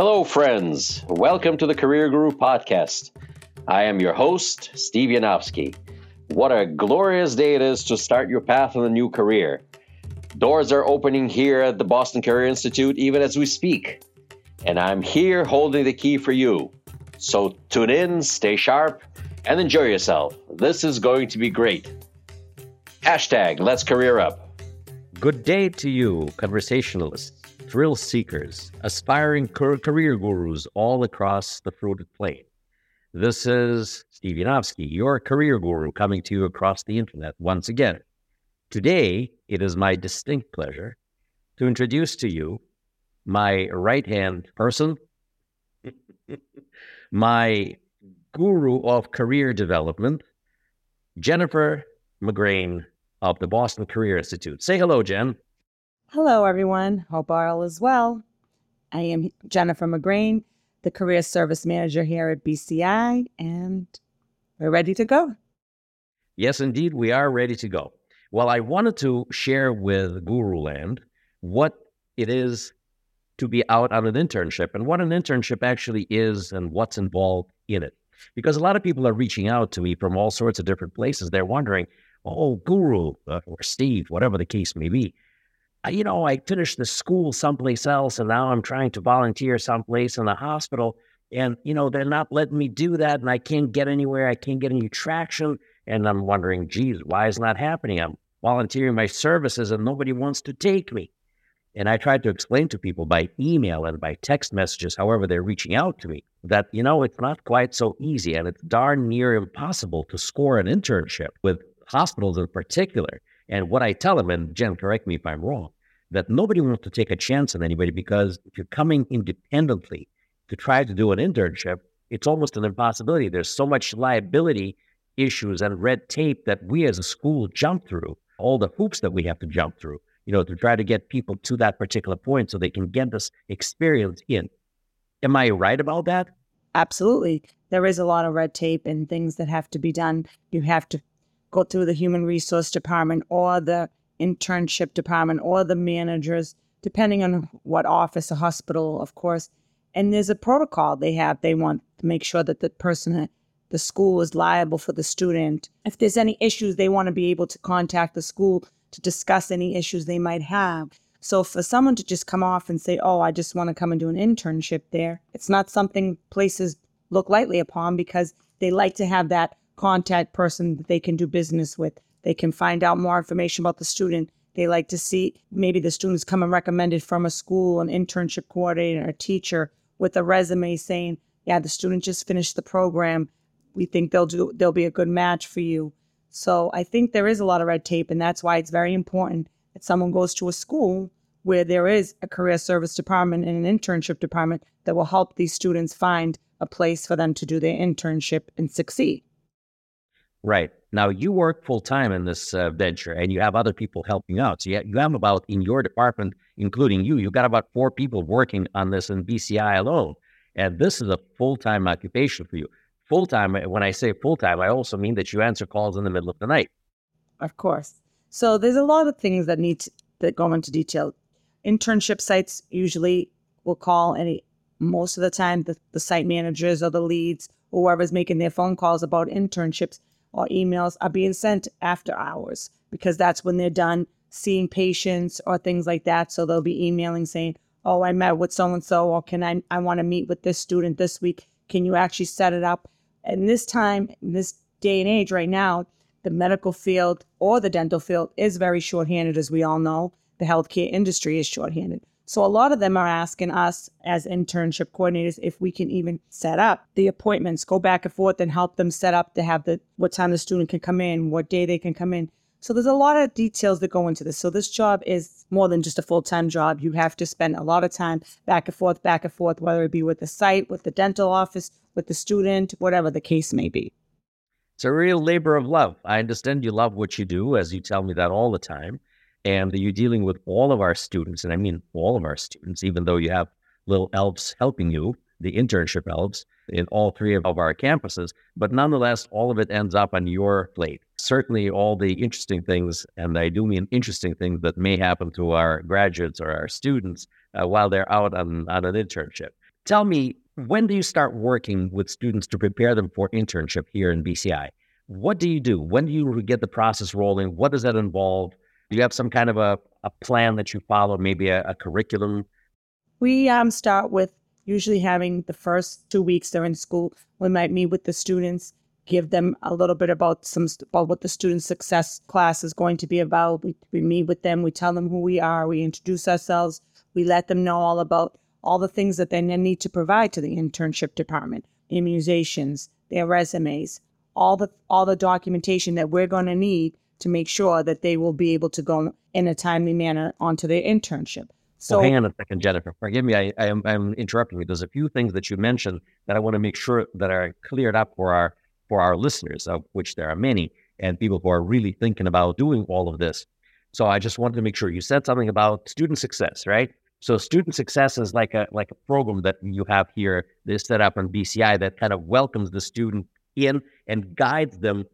Hello, friends. Welcome to the Career Guru podcast. I am your host, Steve Yanovsky. What a glorious day it is to start your path in a new career. Doors are opening here at the Boston Career Institute even as we speak. And I'm here holding the key for you. So tune in, stay sharp, and enjoy yourself. This is going to be great. Hashtag Let's Career Up. Good day to you, conversationalists thrill seekers, aspiring career gurus all across the fruited plain. This is Steve Yanovsky, your career guru, coming to you across the internet once again. Today, it is my distinct pleasure to introduce to you my right hand person, my guru of career development, Jennifer McGrane of the Boston Career Institute. Say hello, Jen. Hello, everyone. Hope all is well. I am Jennifer McGrane, the Career Service Manager here at BCI, and we're ready to go. Yes, indeed, we are ready to go. Well, I wanted to share with Guru Land what it is to be out on an internship and what an internship actually is and what's involved in it. Because a lot of people are reaching out to me from all sorts of different places. They're wondering, oh, Guru uh, or Steve, whatever the case may be, you know, I finished the school someplace else and now I'm trying to volunteer someplace in the hospital. And, you know, they're not letting me do that and I can't get anywhere. I can't get any traction. And I'm wondering, geez, why is not happening? I'm volunteering my services and nobody wants to take me. And I tried to explain to people by email and by text messages, however they're reaching out to me, that, you know, it's not quite so easy and it's darn near impossible to score an internship with hospitals in particular and what I tell them, and Jen, correct me if I'm wrong, that nobody wants to take a chance on anybody because if you're coming independently to try to do an internship, it's almost an impossibility. There's so much liability issues and red tape that we as a school jump through, all the hoops that we have to jump through, you know, to try to get people to that particular point so they can get this experience in. Am I right about that? Absolutely. There is a lot of red tape and things that have to be done. You have to go through the human resource department or the internship department or the managers, depending on what office or hospital, of course. And there's a protocol they have. They want to make sure that the person, the school is liable for the student. If there's any issues, they want to be able to contact the school to discuss any issues they might have. So for someone to just come off and say, oh, I just want to come and do an internship there, it's not something places look lightly upon because they like to have that contact person that they can do business with. They can find out more information about the student. They like to see maybe the students come and recommended from a school, an internship coordinator, a teacher with a resume saying, yeah, the student just finished the program. We think they'll do they'll be a good match for you. So I think there is a lot of red tape, and that's why it's very important that someone goes to a school where there is a career service department and an internship department that will help these students find a place for them to do their internship and succeed. Right. Now you work full time in this uh, venture and you have other people helping out. So you, you have about, in your department, including you, you've got about four people working on this in BCI alone. And this is a full time occupation for you. Full time, when I say full time, I also mean that you answer calls in the middle of the night. Of course. So there's a lot of things that need to, that go into detail. Internship sites usually will call any, most of the time, the, the site managers or the leads, whoever's making their phone calls about internships or emails are being sent after hours because that's when they're done seeing patients or things like that. So they'll be emailing saying, Oh, I met with so and so, or can I, I want to meet with this student this week. Can you actually set it up? And this time, in this day and age right now, the medical field or the dental field is very shorthanded, as we all know. The healthcare industry is shorthanded. So a lot of them are asking us as internship coordinators if we can even set up the appointments, go back and forth and help them set up to have the what time the student can come in, what day they can come in. So there's a lot of details that go into this. So this job is more than just a full-time job. You have to spend a lot of time back and forth, back and forth, whether it be with the site, with the dental office, with the student, whatever the case may be. It's a real labor of love. I understand you love what you do, as you tell me that all the time and you're dealing with all of our students, and I mean all of our students, even though you have little elves helping you, the internship elves in all three of our campuses, but nonetheless, all of it ends up on your plate. Certainly, all the interesting things, and I do mean interesting things that may happen to our graduates or our students uh, while they're out on, on an internship. Tell me, when do you start working with students to prepare them for internship here in BCI? What do you do? When do you get the process rolling? What does that involve? Do you have some kind of a, a plan that you follow, maybe a, a curriculum? We um, start with usually having the first two weeks they're in school. We might meet with the students, give them a little bit about some about what the student success class is going to be about. We, we meet with them, we tell them who we are, we introduce ourselves, we let them know all about all the things that they need to provide to the internship department, immunizations, their resumes, all the all the documentation that we're going to need to make sure that they will be able to go in a timely manner onto their internship. So well, hang on a second, Jennifer. Forgive me, I, I am I'm interrupting you. There's a few things that you mentioned that I want to make sure that are cleared up for our for our listeners, of which there are many, and people who are really thinking about doing all of this. So I just wanted to make sure you said something about student success, right? So student success is like a like a program that you have here that's set up on BCI that kind of welcomes the student in and guides them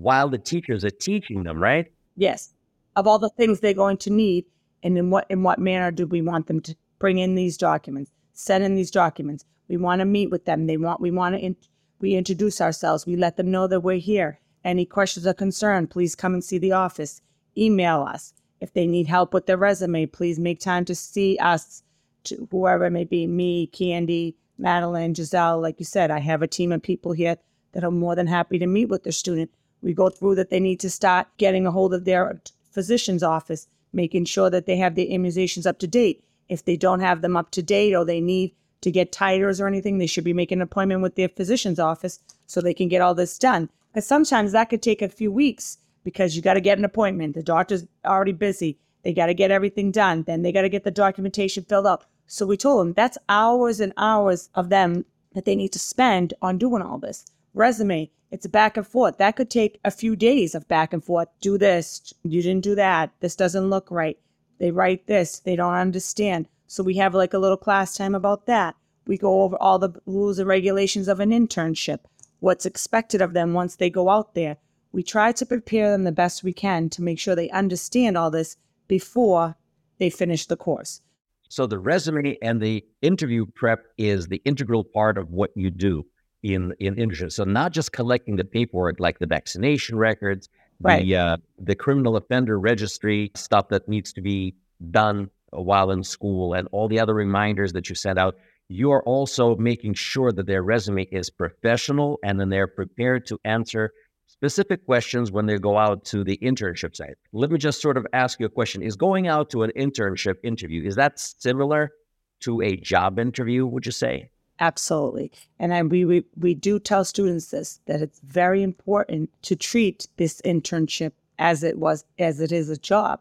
while the teachers are teaching them, right? Yes. Of all the things they're going to need and in what in what manner do we want them to bring in these documents, send in these documents. We want to meet with them. They want we want to in, we introduce ourselves. We let them know that we're here. Any questions or concern, please come and see the office. Email us. If they need help with their resume, please make time to see us, to whoever it may be, me, Candy, Madeline, Giselle. Like you said, I have a team of people here that are more than happy to meet with their student. We go through that they need to start getting a hold of their physician's office, making sure that they have their immunizations up to date. If they don't have them up to date or they need to get titers or anything, they should be making an appointment with their physician's office so they can get all this done. Because sometimes that could take a few weeks because you got to get an appointment. The doctor's already busy. They got to get everything done. Then they got to get the documentation filled up. So we told them that's hours and hours of them that they need to spend on doing all this. Resume, it's a back and forth. That could take a few days of back and forth. Do this, you didn't do that. This doesn't look right. They write this, they don't understand. So we have like a little class time about that. We go over all the rules and regulations of an internship, what's expected of them once they go out there, we try to prepare them the best we can to make sure they understand all this before they finish the course. So the resume and the interview prep is the integral part of what you do in in internship. So not just collecting the paperwork like the vaccination records, right. the uh, the criminal offender registry stuff that needs to be done while in school, and all the other reminders that you send out. You are also making sure that their resume is professional and then they're prepared to answer specific questions when they go out to the internship site. Let me just sort of ask you a question. Is going out to an internship interview, is that similar to a job interview, would you say? Absolutely. And I, we, we, we do tell students this, that it's very important to treat this internship as it was, as it is a job.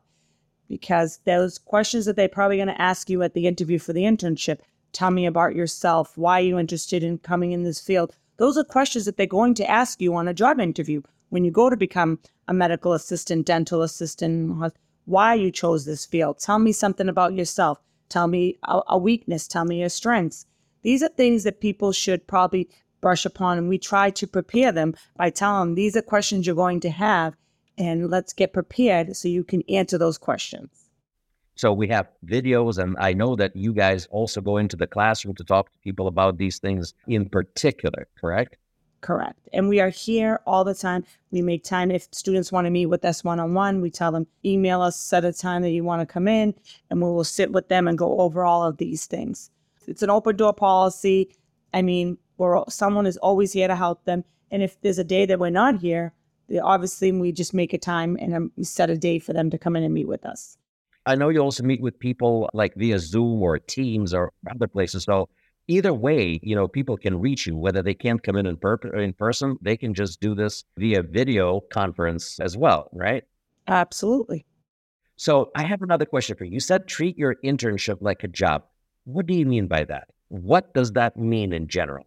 Because those questions that they're probably going to ask you at the interview for the internship, tell me about yourself. Why are you interested in coming in this field? Those are questions that they're going to ask you on a job interview when you go to become a medical assistant, dental assistant, why you chose this field. Tell me something about yourself. Tell me a, a weakness. Tell me your strengths. These are things that people should probably brush upon, and we try to prepare them by telling them these are questions you're going to have, and let's get prepared so you can answer those questions. So we have videos, and I know that you guys also go into the classroom to talk to people about these things in particular, correct? Correct. And we are here all the time. We make time if students want to meet with us one on one. We tell them, email us, set a time that you want to come in, and we will sit with them and go over all of these things. It's an open door policy. I mean, we're, someone is always here to help them. And if there's a day that we're not here, obviously we just make a time and um, set a day for them to come in and meet with us. I know you also meet with people like via Zoom or Teams or other places. So either way, you know, people can reach you. Whether they can't come in in, per- in person, they can just do this via video conference as well, right? Absolutely. So I have another question for you. You said treat your internship like a job. What do you mean by that? What does that mean in general?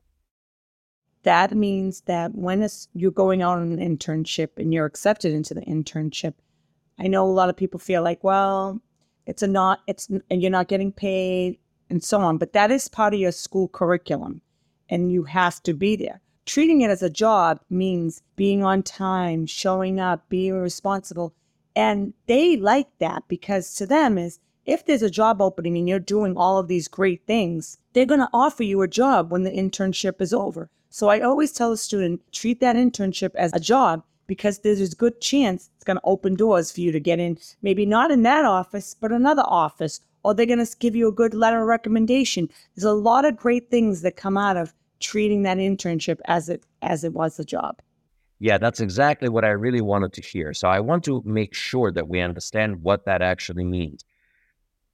That means that when you're going on an internship and you're accepted into the internship, I know a lot of people feel like, well, it's a not it's and you're not getting paid and so on but that is part of your school curriculum and you have to be there treating it as a job means being on time showing up being responsible and they like that because to them is if there's a job opening and you're doing all of these great things, they're going to offer you a job when the internship is over. So I always tell a student treat that internship as a job because there's a good chance it's going to open doors for you to get in, maybe not in that office, but another office, or they're going to give you a good letter of recommendation. There's a lot of great things that come out of treating that internship as it as it was a job. Yeah, that's exactly what I really wanted to hear. So I want to make sure that we understand what that actually means.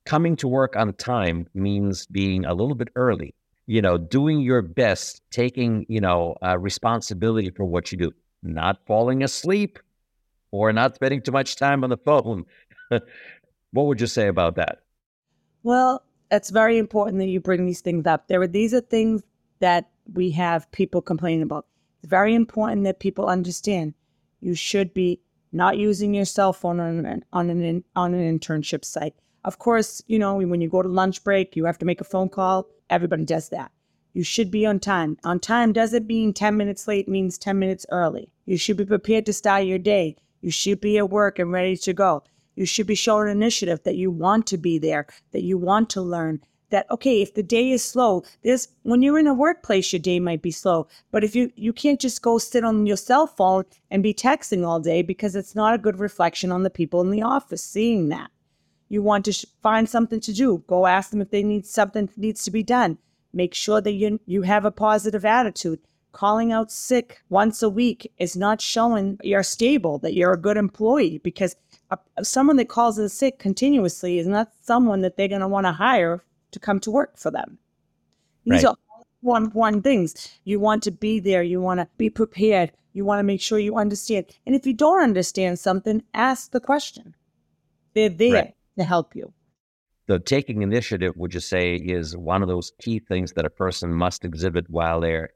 Coming to work on time means being a little bit early, you know, doing your best, taking, you know, uh, responsibility for what you do, not falling asleep or not spending too much time on the phone. what would you say about that? Well, it's very important that you bring these things up. There are these are things that we have people complaining about. It's very important that people understand you should be not using your cell phone on an, on an on an internship site. Of course, you know when you go to lunch break, you have to make a phone call. Everybody does that. You should be on time. On time doesn't mean 10 minutes late, means 10 minutes early. You should be prepared to start your day. You should be at work and ready to go. You should be showing initiative that you want to be there, that you want to learn, that okay if the day is slow there's when you're in a workplace your day might be slow but if you you can't just go sit on your cell phone and be texting all day because it's not a good reflection on the people in the office seeing that you want to sh- find something to do go ask them if they need something that needs to be done make sure that you you have a positive attitude calling out sick once a week is not showing you're stable that you're a good employee because a, someone that calls in sick continuously is not someone that they're going to want to hire to come to work for them. These right. are one one things. You want to be there, you want to be prepared, you want to make sure you understand. And if you don't understand something, ask the question. They're there right. To help you. The taking initiative, would you say, is one of those key things that a person must exhibit while they're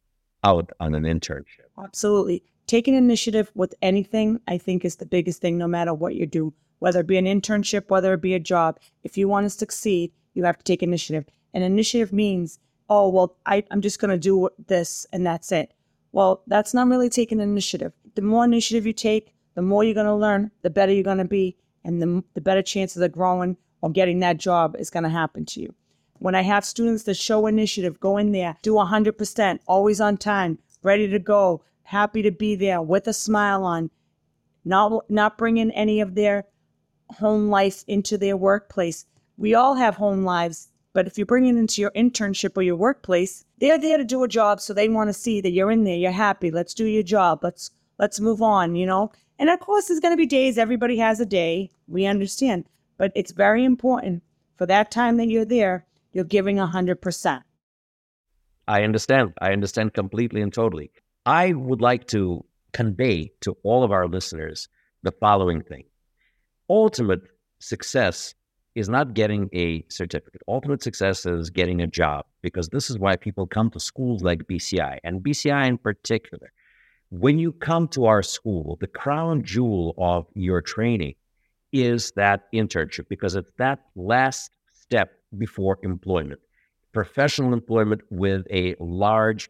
out on an internship? Absolutely. Taking initiative with anything, I think, is the biggest thing, no matter what you do, whether it be an internship, whether it be a job. If you want to succeed, you have to take initiative. And initiative means, oh, well, I, I'm just going to do this and that's it. Well, that's not really taking initiative. The more initiative you take, the more you're going to learn, the better you're going to be, and the, the better chances of growing or getting that job is going to happen to you. When I have students that show initiative, go in there, do 100%, always on time, ready to go, happy to be there with a smile on, not, not bringing any of their home life into their workplace, we all have home lives, but if you bring it into your internship or your workplace, they're there to do a job, so they want to see that you're in there, you're happy. Let's do your job. Let's let's move on, you know? And of course there's going to be days everybody has a day. We understand, but it's very important for that time that you're there, you're giving a 100%. I understand. I understand completely and totally. I would like to convey to all of our listeners the following thing. Ultimate success is not getting a certificate. Ultimate success is getting a job because this is why people come to schools like BCI and BCI in particular. When you come to our school, the crown jewel of your training is that internship because it's that last step before employment, professional employment with a large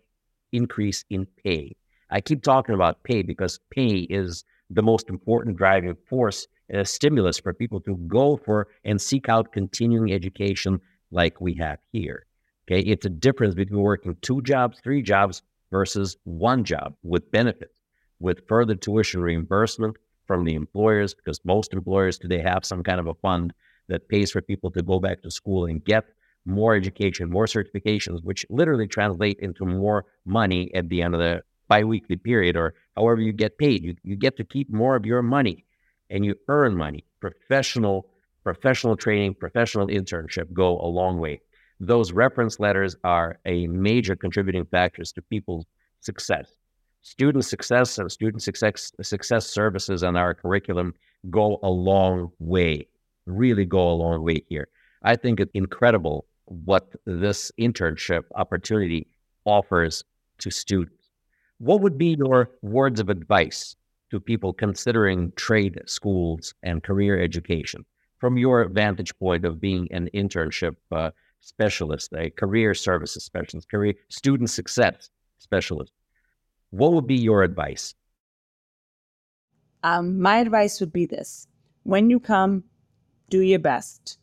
increase in pay. I keep talking about pay because pay is the most important driving force a stimulus for people to go for and seek out continuing education like we have here. Okay, it's a difference between working two jobs, three jobs versus one job with benefits, with further tuition reimbursement from the employers, because most employers today have some kind of a fund that pays for people to go back to school and get more education, more certifications, which literally translate into more money at the end of the biweekly period or however you get paid. You, you get to keep more of your money and you earn money. Professional, professional training, professional internship go a long way. Those reference letters are a major contributing factors to people's success. Student success and student success success services on our curriculum go a long way, really go a long way here. I think it's incredible what this internship opportunity offers to students. What would be your words of advice to people considering trade schools and career education from your vantage point of being an internship uh, specialist, a career services specialist, career student success specialist? What would be your advice? Um, my advice would be this when you come, do your best.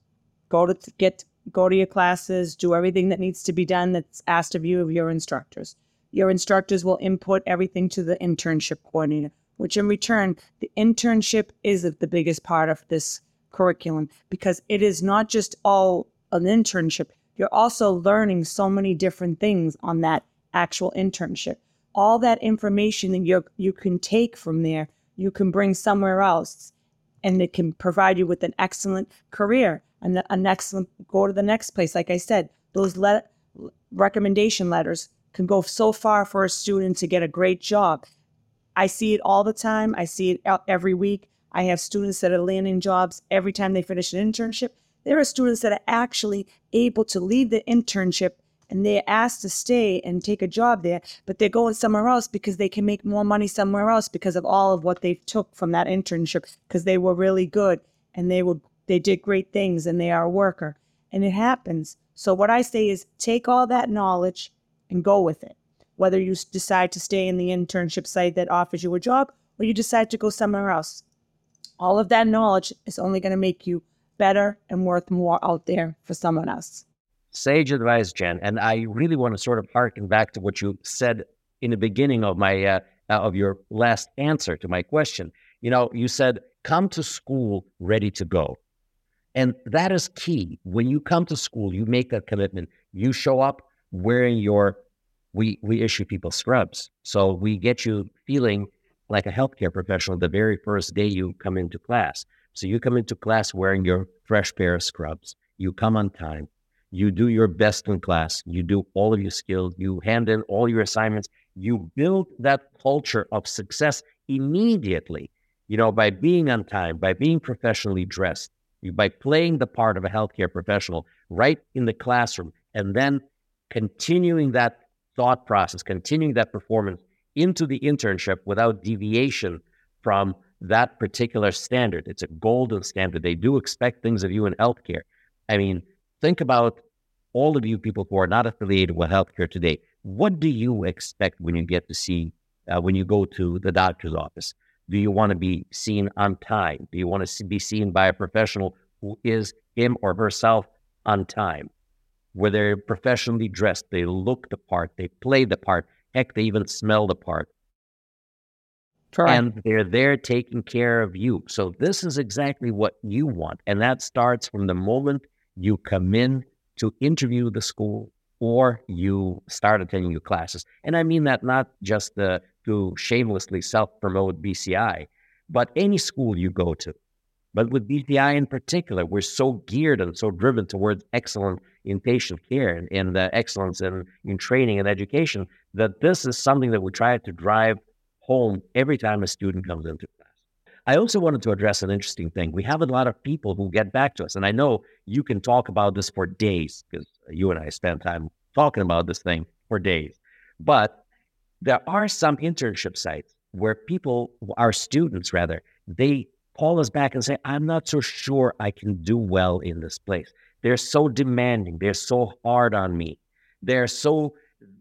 go to get go to your classes, do everything that needs to be done that's asked of you of your instructors. Your instructors will input everything to the internship coordinator, which in return, the internship is the biggest part of this curriculum because it is not just all an internship. You're also learning so many different things on that actual internship. All that information that you you can take from there, you can bring somewhere else, and it can provide you with an excellent career and an excellent go to the next place. Like I said, those le- recommendation letters can go so far for a student to get a great job. I see it all the time. I see it every week. I have students that are landing jobs every time they finish an internship. There are students that are actually able to leave the internship and they're asked to stay and take a job there, but they're going somewhere else because they can make more money somewhere else because of all of what they took from that internship because they were really good and they were they did great things and they are a worker. And it happens. So what I say is take all that knowledge and go with it. Whether you decide to stay in the internship site that offers you a job or you decide to go somewhere else. All of that knowledge is only going to make you better and worth more out there for someone else. Sage advice, Jen. And I really want to sort of harken back to what you said in the beginning of my uh, uh, of your last answer to my question. You know, you said come to school ready to go. And that is key. When you come to school, you make that commitment. You show up wearing your we we issue people scrubs. So we get you feeling like a healthcare professional the very first day you come into class. So you come into class wearing your fresh pair of scrubs. You come on time. You do your best in class, you do all of your skills, you hand in all your assignments, you build that culture of success immediately, you know, by being on time, by being professionally dressed, by playing the part of a healthcare professional right in the classroom, and then continuing that thought process, continuing that performance into the internship without deviation from that particular standard. It's a golden standard. They do expect things of you in healthcare. I mean, think about all of you people who are not affiliated with healthcare today, what do you expect when you get to see, uh, when you go to the doctor's office? Do you want to be seen on time? Do you want to be seen by a professional who is him or herself on time? Where they're professionally dressed, they look the part, they play the part, heck, they even smell the part. Correct. And they're there taking care of you. So this is exactly what you want. And that starts from the moment you come in to interview the school or you start attending your classes. And I mean that not just uh, to shamelessly self promote BCI, but any school you go to. But with BCI in particular, we're so geared and so driven towards excellence in patient care and, and uh, excellence in, in training and education that this is something that we try to drive home every time a student comes into class. I also wanted to address an interesting thing. We have a lot of people who get back to us, and I know you can talk about this for days because you and I spend time talking about this thing for days. But there are some internship sites where people, our students rather, they call us back and say, I'm not so sure I can do well in this place. They're so demanding. They're so hard on me. They're so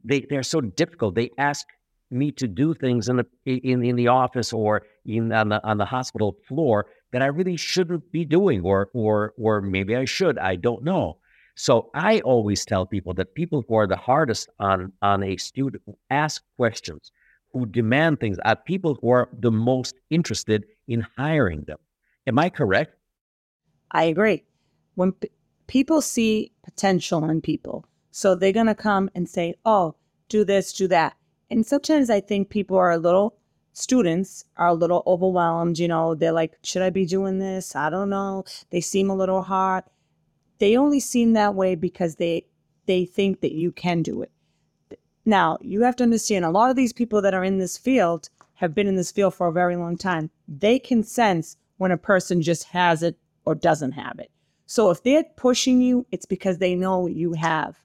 they, they're so difficult. They ask me to do things in the in, in the office or in on the on the hospital floor that I really shouldn't be doing, or or or maybe I should. I don't know. So I always tell people that people who are the hardest on on a student who ask questions, who demand things, are people who are the most interested in hiring them. Am I correct? I agree. When p- people see potential in people, so they're going to come and say, "Oh, do this, do that." And sometimes I think people are a little, students are a little overwhelmed. You know, they're like, should I be doing this? I don't know. They seem a little hard. They only seem that way because they they think that you can do it. Now, you have to understand a lot of these people that are in this field have been in this field for a very long time. They can sense when a person just has it or doesn't have it. So if they're pushing you, it's because they know you have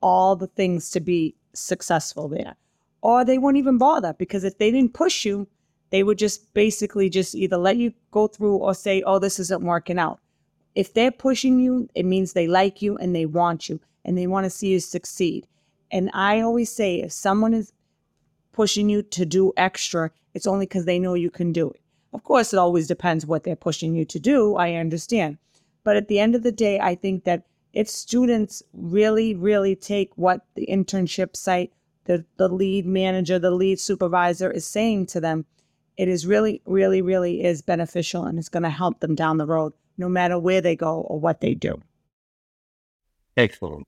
all the things to be successful there or they won't even bother because if they didn't push you, they would just basically just either let you go through or say, oh, this isn't working out. If they're pushing you, it means they like you and they want you and they want to see you succeed. And I always say, if someone is pushing you to do extra, it's only because they know you can do it. Of course, it always depends what they're pushing you to do. I understand. But at the end of the day, I think that if students really, really take what the internship site, the, the lead manager, the lead supervisor is saying to them, it is really, really, really is beneficial and it's going to help them down the road, no matter where they go or what they do. Excellent.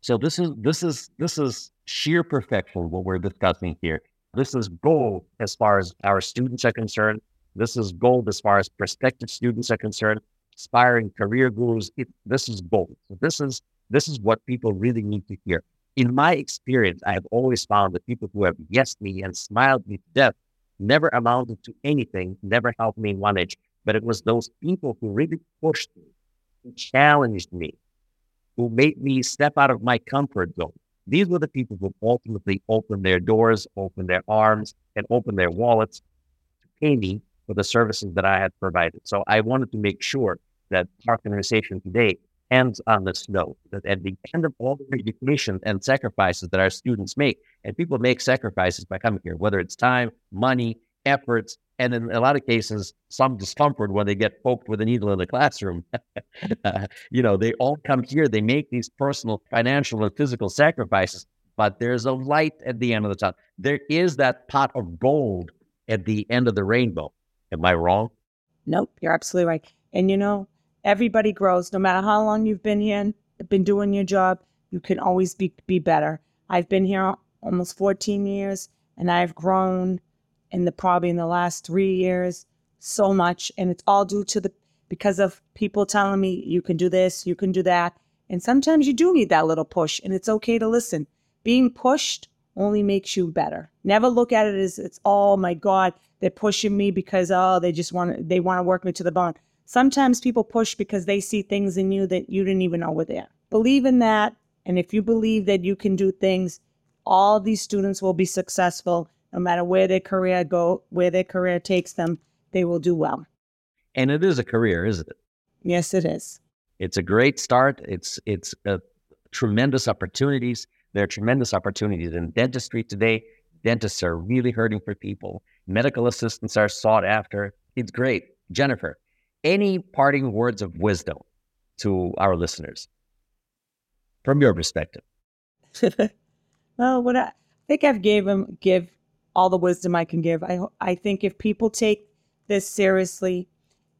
So this is this is this is sheer perfection what we're discussing here. This is gold as far as our students are concerned. This is gold as far as prospective students are concerned. Aspiring career gurus, it, this is gold. So this is this is what people really need to hear. In my experience, I have always found that people who have yes me and smiled me to death never amounted to anything, never helped me in one inch. But it was those people who really pushed me, who challenged me, who made me step out of my comfort zone. These were the people who ultimately opened their doors, opened their arms, and opened their wallets to pay me for the services that I had provided. So I wanted to make sure that our conversation today ends on this note that at the end of all the education and sacrifices that our students make, and people make sacrifices by coming here, whether it's time, money, efforts, and in a lot of cases, some discomfort when they get poked with a needle in the classroom. you know, they all come here, they make these personal, financial, and physical sacrifices, but there's a light at the end of the tunnel. There is that pot of gold at the end of the rainbow. Am I wrong? Nope, you're absolutely right. And you know, everybody grows. No matter how long you've been here been doing your job you can always be, be better. I've been here almost 14 years and i've grown in the probably in the last three years so much and it's all due to the because of people telling me you can do this you can do that and sometimes you do need that little push and it's okay to listen. Being pushed only makes you better. Never look at it as it's oh my god they're pushing me because oh they just want they want to work me to the bone Sometimes people push because they see things in you that you didn't even know were there. Believe in that. And if you believe that you can do things, all these students will be successful no matter where their career go, where their career takes them, they will do well. And it is a career, isn't it? Yes, it is. It's a great start. It's it's a tremendous opportunities. There are tremendous opportunities in dentistry today. Dentists are really hurting for people. Medical assistants are sought after. It's great. Jennifer, any parting words of wisdom to our listeners from your perspective? well, what I think I've gave them give all the wisdom I can give. I I think if people take this seriously,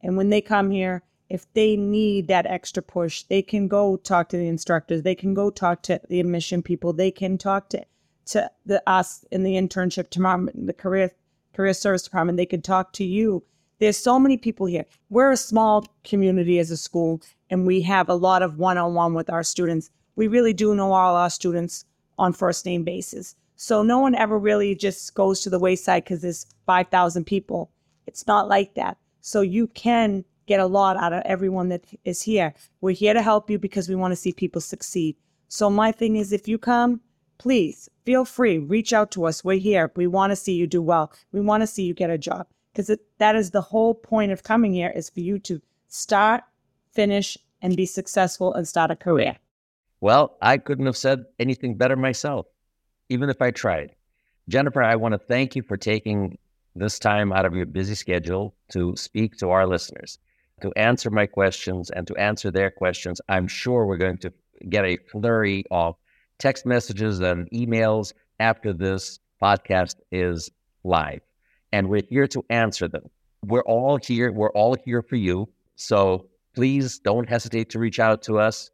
and when they come here, if they need that extra push, they can go talk to the instructors. They can go talk to the admission people. They can talk to to the us in the internship department, the career career service department. They can talk to you there's so many people here. We're a small community as a school, and we have a lot of one on one with our students. We really do know all our students on first name basis. So no one ever really just goes to the wayside because there's 5,000 people. It's not like that. So you can get a lot out of everyone that is here. We're here to help you because we want to see people succeed. So my thing is if you come, please feel free, reach out to us. We're here. We want to see you do well. We want to see you get a job because that is the whole point of coming here is for you to start, finish, and be successful and start a career. Well, I couldn't have said anything better myself, even if I tried. Jennifer, I want to thank you for taking this time out of your busy schedule to speak to our listeners, to answer my questions and to answer their questions. I'm sure we're going to get a flurry of text messages and emails after this podcast is live and we're here to answer them. We're all here. We're all here for you. So please don't hesitate to reach out to us.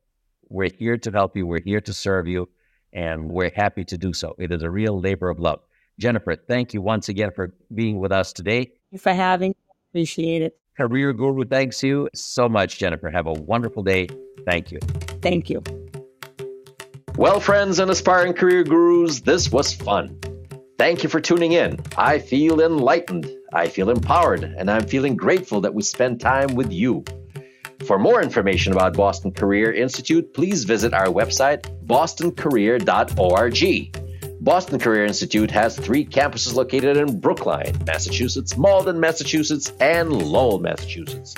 We're here to help you. We're here to serve you, and we're happy to do so. It is a real labor of love. Jennifer, thank you once again for being with us today. Thank you for having. Appreciate it. Career Guru thanks you so much, Jennifer. Have a wonderful day. Thank you. Thank you. Well, friends and aspiring career gurus, this was fun. Thank you for tuning in. I feel enlightened, I feel empowered, and I'm feeling grateful that we spend time with you. For more information about Boston Career Institute, please visit our website, bostoncareer.org. Boston Career Institute has three campuses located in Brookline, Massachusetts, Malden, Massachusetts, and Lowell, Massachusetts.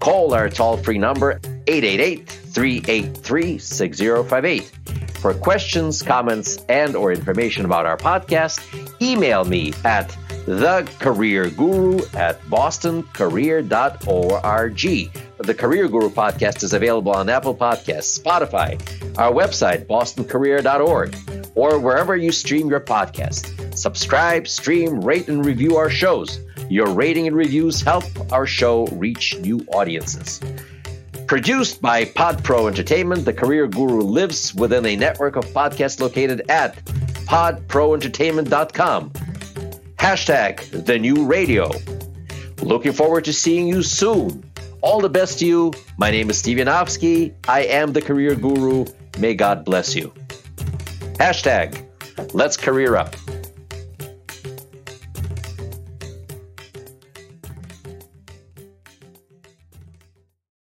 Call our toll free number 888 383 6058. For questions, comments, and or information about our podcast, email me at thecareerguru at bostoncareer.org. the Career Guru podcast is available on Apple Podcasts, Spotify, our website, bostoncareer.org, or wherever you stream your podcast. Subscribe, stream, rate, and review our shows. Your rating and reviews help our show reach new audiences. Produced by PodPro Entertainment, the Career Guru lives within a network of podcasts located at podproentertainment.com. Hashtag the new radio. Looking forward to seeing you soon. All the best to you. My name is Steve Yanovsky. I am the Career Guru. May God bless you. Hashtag Let's Career Up.